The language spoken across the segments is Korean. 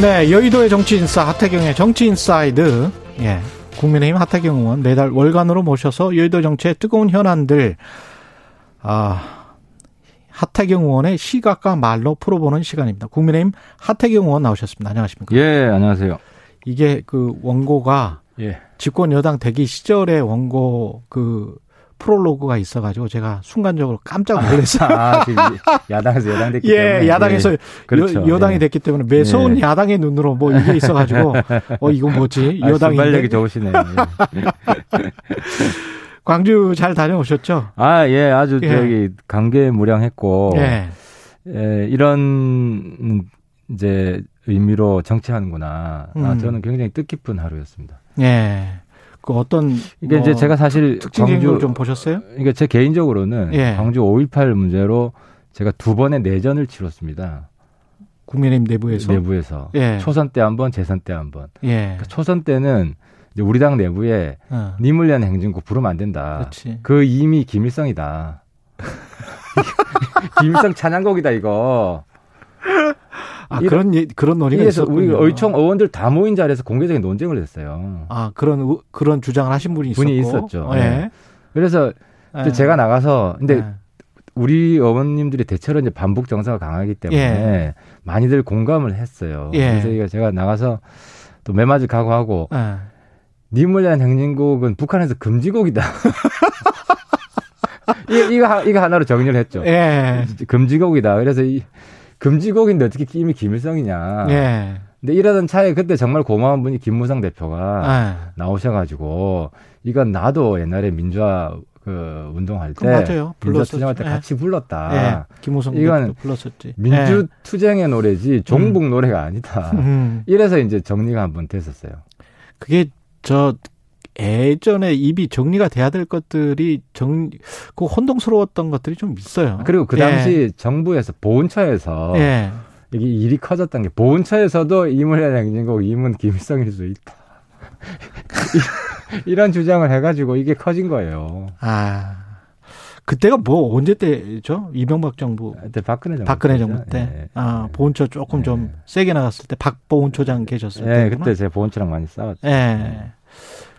네, 여의도의 정치 인싸 하태경의 정치 inside. 예. 국민의힘 하태경 의원 매달 월간으로 모셔서 여의도 정치의 뜨거운 현안들 아 하태경 의원의 시각과 말로 풀어보는 시간입니다. 국민의힘 하태경 의원 나오셨습니다. 안녕하십니까? 예, 안녕하세요. 이게 그 원고가 예. 집권 여당 대기 시절의 원고 그 프롤로그가 있어가지고 제가 순간적으로 깜짝 놀랐어요. 아, 지금 야당에서 여당 됐기 예, 때문에. 야당에서 예. 그렇죠. 여, 당이 예. 됐기 때문에 매서운 예. 야당의 눈으로 뭐 이게 있어가지고 어 이건 뭐지 아, 여당인데 순발력이 좋으시네요. 예. 광주 잘 다녀오셨죠? 아, 예, 아주 예. 저기 감개무량했고 예, 예, 이런 이제 의미로 정치하는구나. 아, 음. 저는 굉장히 뜻깊은 하루였습니다. 예. 그 어떤 이게 뭐 이제 제가 사실 광주 걸좀 보셨어요? 그러니까 제 개인적으로는 예. 광주 5.18 문제로 제가 두 번의 내전을 치렀습니다. 국민의힘 내부에서 내부에서 예. 초선 때 한 번, 재선 때 한 번. 예, 그러니까 초선 때는 이제 우리 당 내부에 어, 님을 위한 행진곡 부르면 안 된다. 그렇지. 그 이미 김일성이다. 김일성 찬양곡이다 이거. 아 그런 예- 그런 논의가 그래서 있었군요. 우리 의총 의원들 다 모인 자리에서 공개적인 논쟁을 했어요. 아 그런 의- 그런 주장을 하신 분이 있었고, 분이 있었죠. 예. 네. 그래서 예. 제가 나가서 근데 예. 우리 의원님들이 대체로 이제 반북 정서가 강하기 때문에 예. 많이들 공감을 했어요. 예. 그래서 제가 나가서 또 매맞을 각오하고 예. 님을 위한 행진곡은 북한에서 금지곡이다. 이거, 이거, 하- 이거 하나로 정리를 했죠. 예. 금지곡이다. 그래서 이 금지곡인데 어떻게 이미 김일성이냐. 예. 근데 이러던 차에 그때 정말 고마운 분이 김무성 대표가 예. 나오셔가지고 이건 나도 옛날에 민주화 그 운동할 그때 맞아요. 불렀었죠. 투쟁할 때 예. 같이 불렀다. 예. 김우성 이건 불렀었지. 민주 예. 투쟁의 노래지 종북 노래가 아니다. 음. 이래서 이제 정리가 한번 됐었어요. 그게 저 예전에 입이 정리가 돼야 될 것들이 정, 그 혼동스러웠던 것들이 좀 있어요. 그리고 그 당시 정부에서 보훈처에서 예. 예. 이게 일이 커졌던 게 보훈처에서도 이문의 행진곡 이문 김일성일 수 있다. 이런 주장을 해가지고 이게 커진 거예요. 아. 그때가 뭐 언제 때죠? 이명박 정부 그때 박근혜 정부. 박근혜 때죠. 정부 때. 예. 아, 보훈처 조금 예. 좀 세게 나갔을 때 박보훈처장 계셨을 예, 때구나. 그때 제가 보훈처랑 많이 싸웠죠. 예.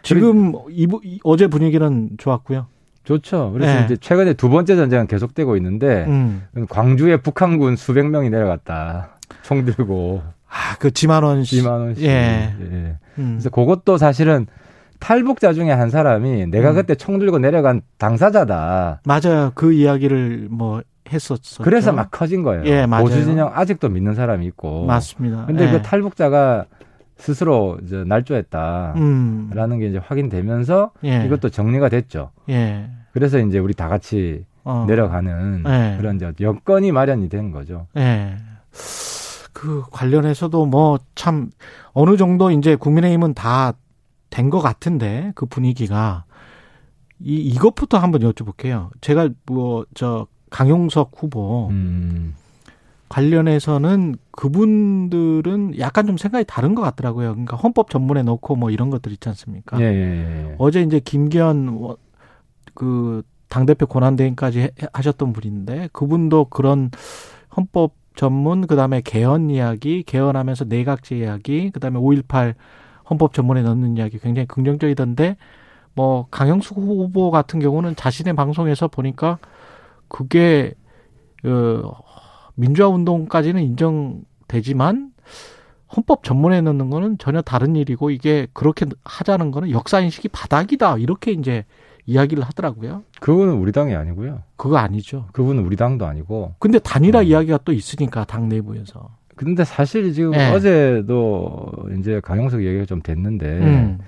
지금 이, 이- 어제 분위기는 좋았고요. 좋죠. 그래서 예. 이제 최근에 두 번째 전쟁은 계속되고 있는데 음. 광주에 북한군 수백 명이 내려갔다. 총 들고 아, 그 지만원 씨. 2만 원씩. 예. 예. 음. 그래서 그것도 사실은 탈북자 중에 한 사람이 내가 음. 그때 총 들고 내려간 당사자다. 맞아요. 그 이야기를 뭐 했었어. 그래서 막 커진 거예요. 예, 맞아요. 보수 진영 아직도 믿는 사람이 있고. 맞습니다. 근데 예. 그 탈북자가 스스로 이제 날조했다라는 음. 게 이제 확인되면서 예. 이것도 정리가 됐죠. 예. 그래서 이제 우리 다 같이 어. 내려가는 예. 그런 이제 여건이 마련이 된 거죠. 예. 그 관련해서도 뭐 참 어느 정도 이제 국민의힘은 다 된 것 같은데 그 분위기가 이 이것부터 한번 여쭤볼게요. 제가 뭐 저 강용석 후보 음. 관련해서는 그분들은 약간 좀 생각이 다른 것 같더라고요. 그러니까 헌법 전문에 넣고 뭐 이런 것들 있지 않습니까? 예, 예, 예. 어제 이제 김기현 워- 그 당대표 권한대행까지 해- 하셨던 분인데 그분도 그런 헌법 전문 그다음에 개헌 이야기 개헌하면서 내각제 이야기 그다음에 5.18 헌법 전문에 넣는 이야기 굉장히 긍정적이던데 뭐 강영수 후보 같은 경우는 자신의 방송에서 보니까 그게 어 민주화 운동까지는 인정되지만 헌법 전문에 넣는 거는 전혀 다른 일이고 이게 그렇게 하자는 거는 역사 인식이 바닥이다 이렇게 이제 이야기를 하더라고요. 그분은 우리 당이 아니고요. 그거 아니죠. 그분은 우리 당도 아니고. 근데 단일화 음. 이야기가 또 있으니까 당 내부에서. 근데 사실 지금 예. 어제도 이제 강영석 얘기가 좀 됐는데 음,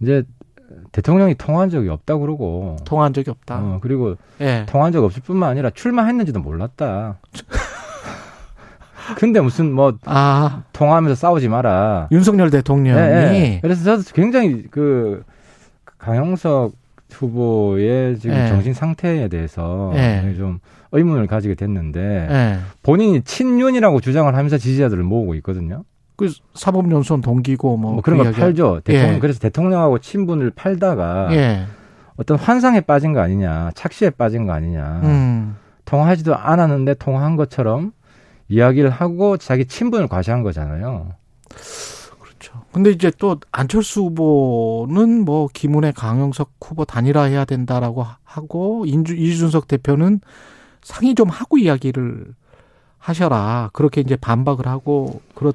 이제 대통령이 통화한 적이 없다 그러고 통화한 적이 없다. 어, 그리고 예. 통화한 적 없을 뿐만 아니라 출마했는지도 몰랐다. 근데 무슨 뭐 아, 통화하면서 싸우지 마라. 윤석열 대통령이 예, 예. 그래서 저도 굉장히 그 강영석 후보의 지금 예. 정신 상태에 대해서 예. 좀 의문을 가지게 됐는데 예. 본인이 친윤이라고 주장을 하면서 지지자들을 모으고 있거든요. 그 사법연수원 동기고 뭐, 뭐, 그런 그 팔죠. 대통령. 예. 그래서 대통령하고 친분을 팔다가 예. 어떤 환상에 빠진 거 아니냐, 착시에 빠진 거 아니냐. 음. 통화하지도 않았는데 통화한 것처럼 이야기를 하고 자기 친분을 과시한 거잖아요. 그렇죠. 근데 이제 또 안철수 후보는 뭐 김은혜 강영석 후보 단일화 해야 된다라고 하고 인주 이준석 대표는 상의 좀 하고 이야기를 하셔라. 그렇게 이제 반박을 하고 그렇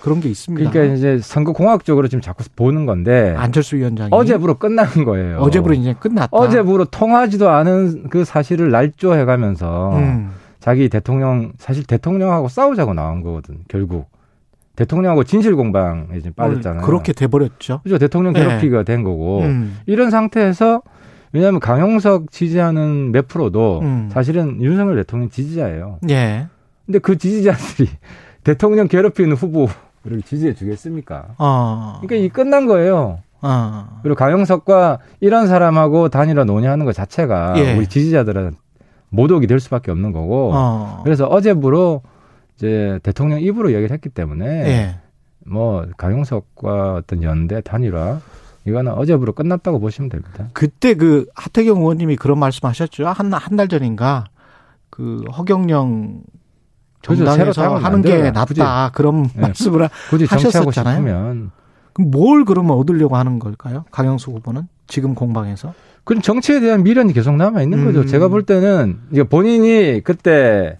그런 게 있습니다. 그러니까 이제 선거 공학적으로 지금 자꾸 보는 건데 안철수 위원장이 어제부로 끝난 거예요. 어제부로 이제 끝났다. 어제부로 통하지도 않은 그 사실을 날조해가면서 음. 자기 대통령 사실 대통령하고 싸우자고 나온 거거든 결국 대통령하고 진실 공방에 지금 빠졌잖아요. 그렇게 돼버렸죠. 그죠 대통령 네. 괴롭히가 된 거고 음. 이런 상태에서 왜냐하면 강용석 지지하는 몇 프로도 음. 사실은 윤석열 대통령 지지자예요. 예. 근데 그 지지자들이 대통령 괴롭히는 후보를 지지해 주겠습니까? 어. 그러니까 이 끝난 거예요. 어. 그리고 강용석과 이런 사람하고 단일화 논의하는 것 자체가 예. 우리 지지자들은 모독이 될 수밖에 없는 거고. 어. 그래서 어제부로 이제 대통령 입으로 얘기를 했기 때문에 예. 뭐 강용석과 어떤 연대 단일화 이거는 어제부로 끝났다고 보시면 됩니다. 그때 그 하태경 의원님이 그런 말씀하셨죠. 한 한 달 전인가 그 허경영 정당에서 하는 게. 낫다 그런 네. 말씀을 하- 굳이 하셨었잖아요. 그럼 뭘 그러면 얻으려고 하는 걸까요? 강영수 후보는 지금 공방에서 그럼 정치에 대한 미련이 계속 남아 있는 거죠. 음. 제가 볼 때는 이게 본인이 그때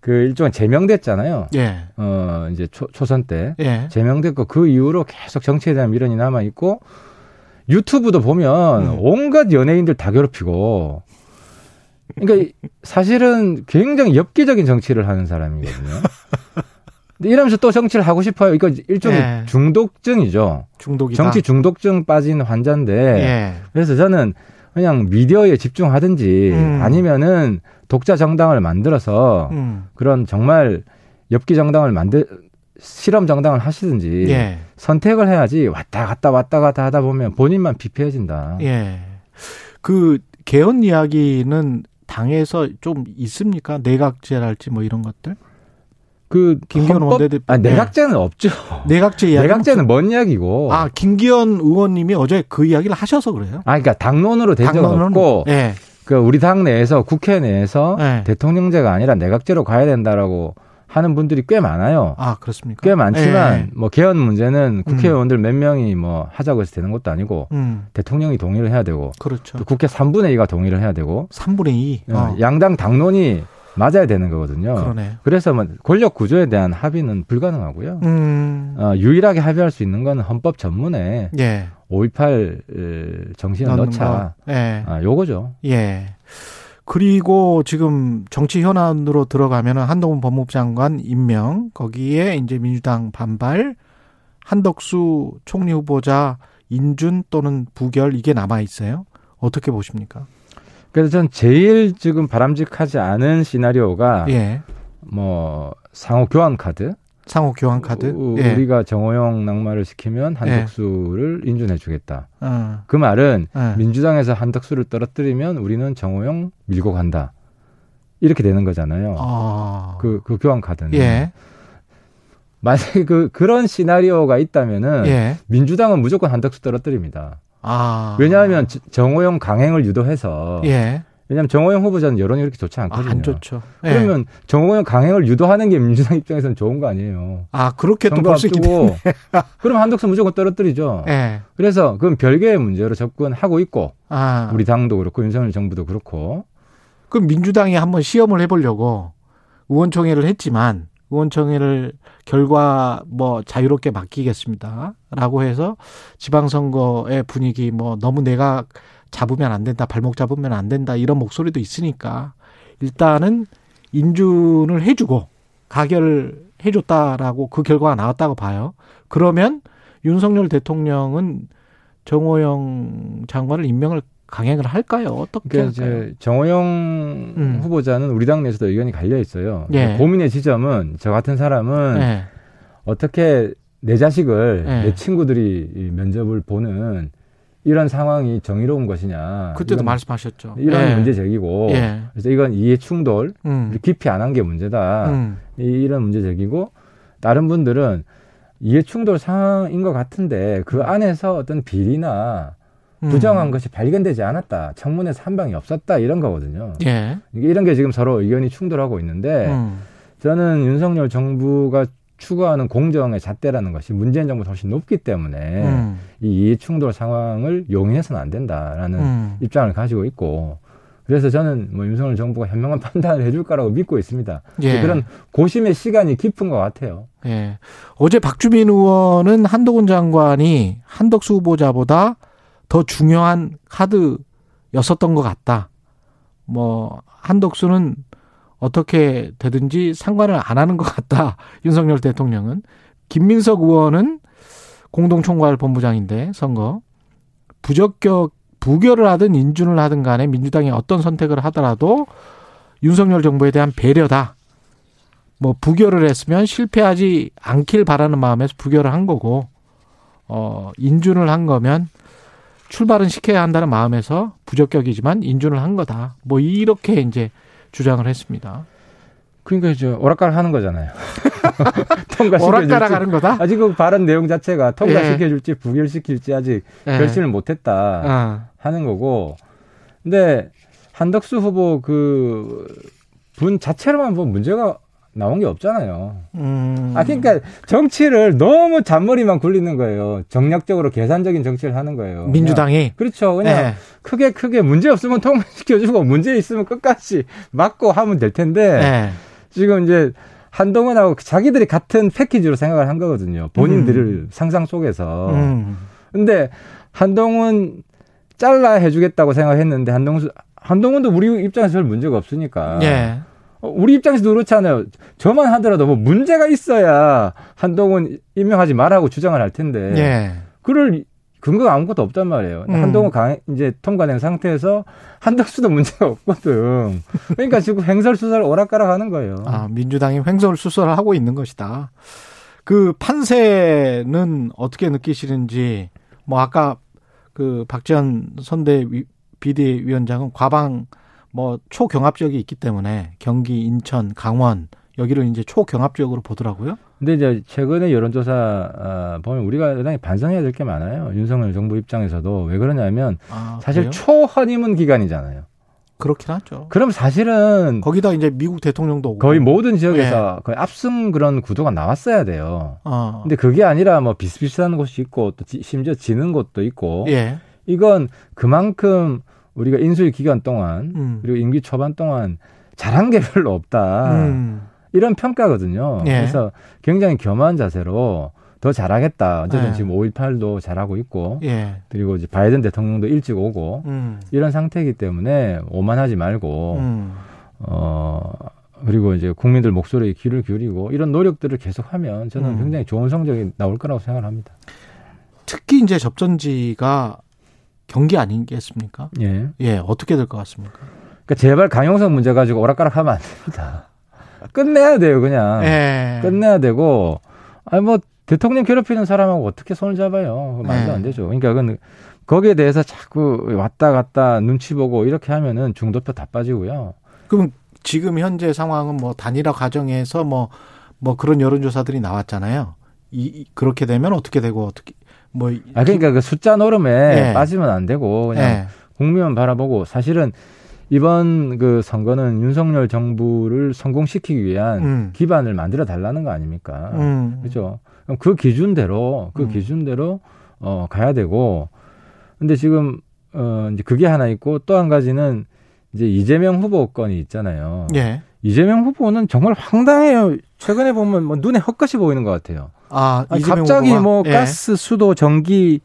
그 일종의 제명됐잖아요. 예. 어 이제 초, 초선 때 예. 제명됐고 그 이후로 계속 정치에 대한 미련이 남아 있고 유튜브도 보면 음. 온갖 연예인들 다 괴롭히고 그러니까 이- 사실은 굉장히 엽기적인 정치를 하는 사람이거든요. 근데 이러면서 또 정치를 하고 싶어요. 이거 일종의 예. 중독증이죠. 중독이다. 정치 중독증 빠진 환자인데 예. 그래서 저는 그냥 미디어에 집중하든지 음. 아니면은 독자 정당을 만들어서 음. 그런 정말 엽기 정당을 만들 실험 정당을 하시든지 예. 선택을 해야지 왔다 갔다 왔다 갔다 하다 보면 본인만 비폐해진다. 예. 그 개헌 이야기는 당에서 좀 있습니까? 내각제랄지 뭐 이런 것들? 그 김기현 원내대표- 아, 네. 내각제는 없죠. 내각제 이야기. 내각제는 뭔 이야기고? 아 김기현 의원님이 어제 그 이야기를 하셔서 그래요. 아, 그러니까 당론으로 된 적은 없고 예. 그 우리 당 내에서 국회 내에서 네. 대통령제가 아니라 내각제로 가야 된다라고 하는 분들이 꽤 많아요. 아 그렇습니까? 꽤 많지만 예. 뭐 개헌 문제는 국회의원들 몇 명이 뭐 하자고 해서 되는 것도 아니고 음 대통령이 동의를 해야 되고 그렇죠. 또 국회 3분의 2가 동의를 해야 되고 3분의 2. 어, 양당 당론이 맞아야 되는 거거든요. 그러네. 그래서 뭐 권력 구조에 대한 합의는 불가능하고요. 음. 어, 유일하게 합의할 수 있는 건 헌법 전문에 예. 5.18 정신을 넣자. 거. 예. 아, 요거죠. 예. 그리고 지금 정치 현안으로 들어가면은 한동훈 법무부 장관 임명 거기에 이제 민주당 반발 한덕수 총리 후보자 인준 또는 부결 이게 남아 있어요. 어떻게 보십니까? 그래서 전 제일 지금 바람직하지 않은 시나리오가 예. 뭐 상호 교환 카드. 상호 교환 카드. 우- 예. 우리가 정호영 낙마를 시키면 한덕수를 인준해 주겠다. 어. 그 말은 예. 민주당에서 한덕수를 떨어뜨리면 우리는 정호영 밀고 간다. 이렇게 되는 거잖아요. 아. 그, 그 교환 카드는. 예. 만약에 그, 그런 시나리오가 있다면은 예. 민주당은 무조건 한덕수 떨어뜨립니다. 아. 왜냐하면 저- 정호영 강행을 유도해서 예. 왜냐하면 정호영 후보자는 여론이 그렇게 좋지 아, 않거든요. 안 좋죠. 예. 그러면 정호영 강행을 유도하는 게 민주당 입장에서는 좋은 거 아니에요. 아, 그렇게 또 볼 수 있기 때문에. 그럼 한덕수 무조건 떨어뜨리죠. 예. 그래서 그건 별개의 문제로 접근하고 있고 아. 우리 당도 그렇고 윤석열 정부도 그렇고 그 민주당이 한번 시험을 해보려고 의원총회를 했지만 의원총회를 결과 뭐 자유롭게 맡기겠습니다.라고 해서 지방선거의 분위기 뭐 너무 내가 잡으면 안 된다, 발목 잡으면 안 된다 이런 목소리도 있으니까 일단은 인준을 해주고 가결을 해줬다라고 그 결과가 나왔다고 봐요. 그러면 윤석열 대통령은 정호영 장관을 임명을 강행을 할까요? 어떻게 그러니까 할까요? 이제 정호영 음. 후보자는 우리 당 내에서도 의견이 갈려 있어요. 예. 고민의 지점은 저 같은 사람은 예. 어떻게 내 자식을 예. 내 친구들이 이 면접을 보는 이런 상황이 정의로운 것이냐. 그때도 이런, 말씀하셨죠. 이런 예. 문제 제기고 예. 그래서 이건 이해 충돌 음. 깊이 안 한 게 문제다. 음. 이- 이런 문제 제기고 다른 분들은 이해 충돌 상황인 것 같은데 그 안에서 어떤 비리나 음. 부정한 것이 발견되지 않았다. 청문회에서 한 방이 없었다. 이런 거거든요. 예. 이런 게 지금 서로 의견이 충돌하고 있는데 음. 저는 윤석열 정부가 추구하는 공정의 잣대라는 것이 문재인 정부보다 훨씬 높기 때문에 음. 이 충돌 상황을 용인해서는 안 된다라는 음. 입장을 가지고 있고 그래서 저는 뭐 윤석열 정부가 현명한 판단을 해줄 거라고 믿고 있습니다. 예. 그런 고심의 시간이 깊은 것 같아요. 예. 어제 박주민 의원은 한동훈 장관이 한덕수 후보자보다 더 중요한 카드였었던 것 같다. 뭐 한덕수는 어떻게 되든지 상관을 안 하는 것 같다. 윤석열 대통령은 김민석 의원은 공동총괄 본부장인데 선거 부적격 부결을 하든 인준을 하든 간에 민주당이 어떤 선택을 하더라도 윤석열 정부에 대한 배려다. 뭐 부결을 했으면 실패하지 않길 바라는 마음에서 부결을 한 거고 어 인준을 한 거면 출발은 시켜야 한다는 마음에서 부적격이지만 인준을 한 거다. 뭐 이렇게 이제 주장을 했습니다. 그러니까 이제 오락가락 하는 거잖아요. 통과시켜줄지. 오락가락 하는 거다. 아직 그 발언 내용 자체가 통과시켜줄지 부결시킬지 아직 예. 결심을 못했다 아, 하는 거고. 근데 한덕수 후보 그 분 자체로만 보면 문제가 나온 게 없잖아요. 음. 아, 그러니까 정치를 너무 잔머리만 굴리는 거예요. 정략적으로 계산적인 정치를 하는 거예요. 민주당이 그냥, 그렇죠. 그냥 예. 크게 크게 문제 없으면 통과시켜주고 문제 있으면 끝까지 막고 하면 될 텐데 예. 지금 이제 한동훈하고 자기들이 같은 패키지로 생각을 한 거거든요. 본인들을 상상 속에서. 음. 근데 한동훈 잘라 해주겠다고 생각했는데 한동훈 한동훈도 우리 입장에서 별 문제가 없으니까. 예. 어, 우리 입장에서도 그렇잖아요. 저만 하더라도 뭐 문제가 있어야 한동훈 임명하지 말라고 주장을 할 텐데. 예. 그럴 근거가 아무것도 없단 말이에요. 음. 한동훈 강, 이제 통과된 상태에서 한덕수도 문제가 없거든. 그러니까 지금 횡설수설 오락가락 하는 거예요. 아, 민주당이 횡설수설을 하고 있는 것이다. 그 판세는 어떻게 느끼시는지 뭐 아까 그 박지원 선대 위- 비대위원장은 과방 뭐 초경합 지역이 있기 때문에 경기, 인천, 강원 여기를 이제 초경합 지역으로 보더라고요. 근데 이제 최근에 여론조사 아, 보면 우리가 여당이 반성해야 될 게 많아요. 윤석열 정부 입장에서도 왜 그러냐면 아, 사실? 초허니문 기간이잖아요. 그렇긴 하죠. 그럼 사실은 거기다 이제 미국 대통령도 오고. 거의 모든 지역에서 거의 압승 그런 구도가 나왔어야 돼요. 어. 근데 그게 아니라 뭐 비슷비슷한 곳이 있고 또 지- 심지어 지는 곳도 있고 예. 이건 그만큼 우리가 인수위 기간 동안 음. 그리고 임기 초반 동안 잘한 게 별로 없다. 음. 이런 평가거든요. 예. 그래서 굉장히 겸허한 자세로 더 잘하겠다. 어쨌든 예. 지금 5.18도 잘하고 있고 예. 그리고 이제 바이든 대통령도 일찍 오고 음. 이런 상태이기 때문에 오만하지 말고 음. 어 그리고 이제 국민들 목소리에 귀를 기울이고 이런 노력들을 계속하면 저는 음. 굉장히 좋은 성적이 나올 거라고 생각을 합니다. 특히 이제 접전지가 경기 아니겠습니까? 예. 예, 어떻게 될 것 같습니까? 그러니까 제발 강용석 문제 가지고 오락가락 하면 안 됩니다. 끝내야 돼요, 그냥. 예. 끝내야 되고, 아니 뭐 대통령 괴롭히는 사람하고 어떻게 손을 잡아요? 말도 네. 안 되죠. 그러니까 그건 거기에 대해서 자꾸 왔다 갔다 눈치 보고 이렇게 하면은 중도표 다 빠지고요. 그럼 지금 현재 상황은 뭐 단일화 과정에서 뭐, 뭐 그런 여론조사들이 나왔잖아요. 이, 이- 그렇게 되면 어떻게 되고 어떻게, 뭐. 아 그러니까 그 숫자 노름에 네. 빠지면 안 되고 그냥 예. 국민만 바라보고 사실은 이번 그 선거는 윤석열 정부를 성공시키기 위한 음. 기반을 만들어 달라는 거 아닙니까? 음. 그럼 그 기준대로 그 음. 기준대로 어 가야 되고 근데 지금 어 이제 그게 하나 있고 또 한 가지는 이제 이재명 후보 건이 있잖아요. 예. 이재명 후보는 정말 황당해요. 최근에 보면 뭐 눈에 헛것이 보이는 것 같아요. 아, 아니, 이재명 갑자기 후보가? 뭐 예. 가스, 수도, 전기,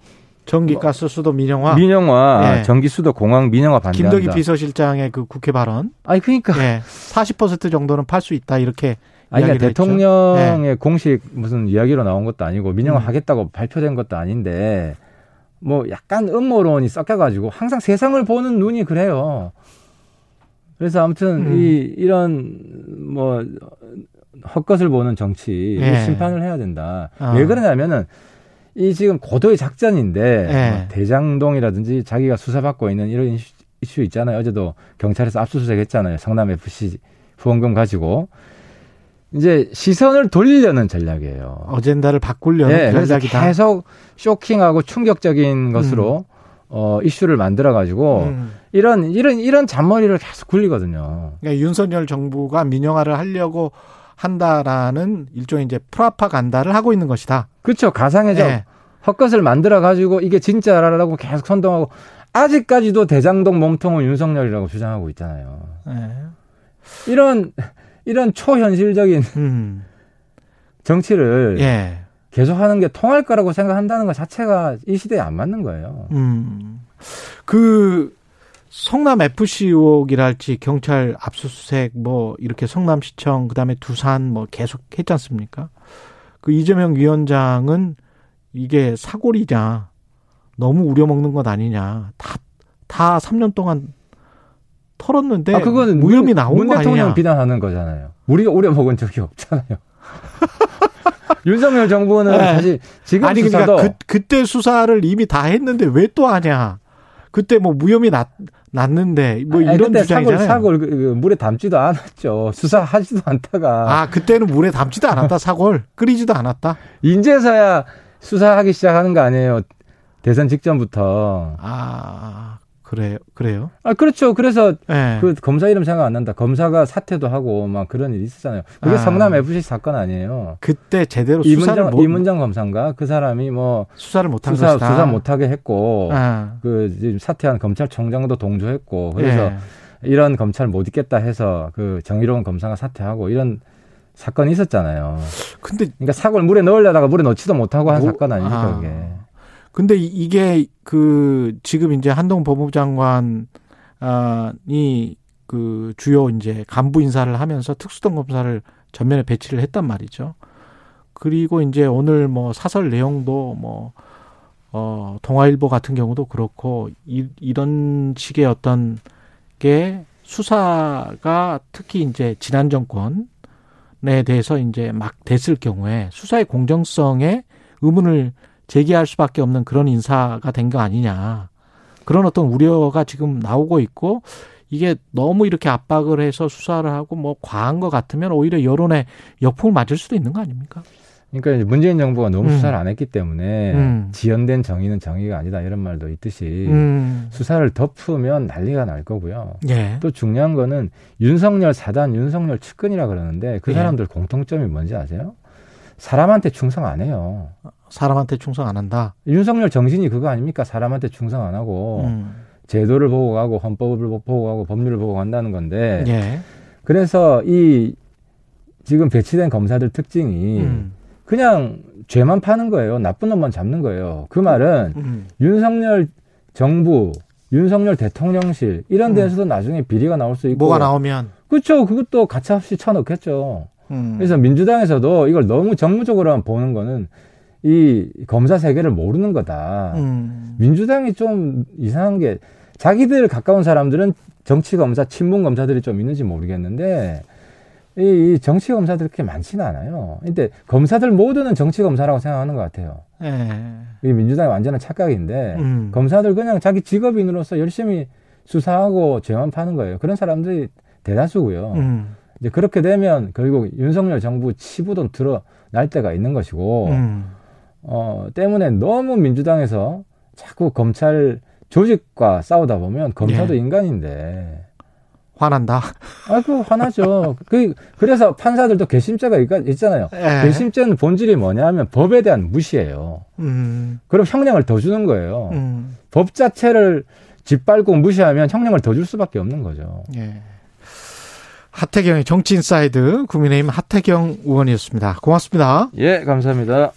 전기, 가스, 수도, 민영화. 민영화, 예. 전기, 수도, 공항, 민영화 반대한다. 김덕기 비서실장의 그 국회 발언. 아니 그러니까 예. 40% 정도는 팔 수 있다. 이렇게. 아니 그러니까. 대통령의 공식 무슨 이야기로 나온 것도 아니고 민영화 음. 하겠다고 발표된 것도 아닌데 뭐 약간 음모론이 섞여 가지고 항상 세상을 보는 눈이 그래요. 그래서 아무튼 음. 이 이런 뭐 헛것을 보는 정치 예. 심판을 해야 된다. 어. 왜 그러냐면은 이 지금 고도의 작전인데 예. 뭐 대장동이라든지 자기가 수사받고 있는 이런 이슈, 이슈 있잖아요. 어제도 경찰에서 압수수색 했잖아요. 성남 FC 후원금 가지고 이제 시선을 돌리려는 전략이에요. 어젠다를 바꾸려는 예, 그래서 전략이다. 계속 쇼킹하고 충격적인 것으로 어, 이슈를 만들어 가지고 음. 이런 이런 이런 잔머리를 계속 굴리거든요. 그러니까 윤석열 정부가 민영화를 하려고 한다라는 일종의 이제 프라파간다를 하고 있는 것이다. 그렇죠. 가상의적 예. 헛것을 만들어 가지고 이게 진짜라고 계속 선동하고 아직까지도 대장동 몸통은 윤석열이라고 주장하고 있잖아요. 예. 이런 이런 초현실적인 음. 정치를 예. 계속하는 게 통할 거라고 생각한다는 것 자체가 이 시대에 안 맞는 거예요. 음. 그 성남 FC 의혹이랄지 경찰 압수수색 뭐 이렇게 성남시청 그다음에 두산 뭐 계속 했지 않습니까? 그 이재명 위원장은 이게 사골이냐 너무 우려먹는 것 아니냐 다 다 3년 동안 털었는데 아 그거는 무혐의 문- 나온 문거 대통령? 비난하는 거잖아요. 우리가 우려 먹은 적이 없잖아요. 윤석열 정부는 네. 사실 지금 아니 그러니까 그, 그때 수사를 이미 다 했는데 왜 또 하냐? 그때 뭐 무혐의 났, 났는데 뭐 아니, 이런 주장이잖아요. 사골 사골 그- 그 물에 담지도 않았죠. 수사하지도 않다가 아, 그때는 물에 담지도 않았다, 사골. 끓이지도 않았다. 인제서야 수사하기 시작하는 거 아니에요. 대선 직전부터. 아, 그래요, 그래요. 아 그렇죠. 그래서 예. 그 검사 이름 생각 안 난다. 검사가 사퇴도 하고 막 그런 일이 있었잖아요. 그게 아. 성남 FC 사건 아니에요. 그때 제대로 수사를 이문정 못, 이문정 검사인가 그 사람이 뭐 수사를 못한 수사 것이다. 수사 못하게 했고 아, 그 지금 사퇴한 검찰총장도 동조했고 그래서 예. 이런 검찰 못 있겠다 해서 그 정의로운 검사가 사퇴하고 이런 사건이 있었잖아요. 근데 그러니까 사골 물에 넣으려다가 물에 넣지도 못하고 한 뭐, 사건 아닙니까 아. 그게. 근데 이- 이게 그 지금 이제 한동 법무부 장관이 그 주요 이제 간부 인사를 하면서 특수동 검사를 전면에 배치를 했단 말이죠. 그리고 이제 오늘 뭐 사설 내용도 뭐 어, 동아일보 같은 경우도 그렇고 이, 이런 식의 어떤 게 수사가 특히 이제 지난 정권에 대해서 이제 막 됐을 경우에 수사의 공정성에 의문을 제기할 수밖에 없는 그런 인사가 된 거 아니냐. 그런 어떤 우려가 지금 나오고 있고 이게 너무 이렇게 압박을 해서 수사를 하고 뭐 과한 것 같으면 오히려 여론에 역풍을 맞을 수도 있는 거 아닙니까? 그러니까 이제 문재인 정부가 너무 음. 수사를 안 했기 때문에 음. 지연된 정의는 정의가 아니다 이런 말도 있듯이 음. 수사를 덮으면 난리가 날 거고요. 예. 또 중요한 거는 윤석열 사단, 윤석열 측근이라 그러는데 그 예. 사람들 공통점이 뭔지 아세요? 사람한테 충성 안 해요. 사람한테 충성 안 한다. 윤석열 정신이 그거 아닙니까? 사람한테 충성 안 하고 음. 제도를 보고 가고 헌법을 보고 가고 법률을 보고 간다는 건데 예. 그래서 이 지금 배치된 검사들 특징이 음. 그냥 죄만 파는 거예요. 나쁜 놈만 잡는 거예요. 그 말은 음. 윤석열 정부, 윤석열 대통령실 이런 음. 데서도 나중에 비리가 나올 수 있고 뭐가 나오면 그렇죠. 그것도 가차없이 쳐넣겠죠. 음. 그래서 민주당에서도 이걸 너무 정무적으로만 보는 거는 이 검사 세계를 모르는 거다. 음. 민주당이 좀 이상한 게 자기들 가까운 사람들은 정치 검사, 친문 검사들이 좀 있는지 모르겠는데 이, 이 정치 검사들 그렇게 많지는 않아요. 근데 검사들 모두는 정치 검사라고 생각하는 것 같아요. 예. 이 민주당의 완전한 착각인데 음. 검사들 그냥 자기 직업인으로서 열심히 수사하고 죄만 파는 거예요. 그런 사람들이 대다수고요. 음. 이제 그렇게 되면 결국 윤석열 정부 치부도 드러날 때가 있는 것이고 음. 어 때문에 너무 민주당에서 자꾸 검찰 조직과 싸우다 보면 검사도 예. 인간인데 화난다. 아그 화나죠. 그 그래서 판사들도 개심죄가 있- 있잖아요. 예. 개심죄는 본질이 뭐냐면 법에 대한 무시예요. 음. 그럼 형량을 더 주는 거예요. 음. 법 자체를 짓밟고 무시하면 형량을 더 줄 수밖에 없는 거죠. 예. 하태경의 정치인사이드 국민의힘 하태경 의원이었습니다. 고맙습니다. 예, 감사합니다.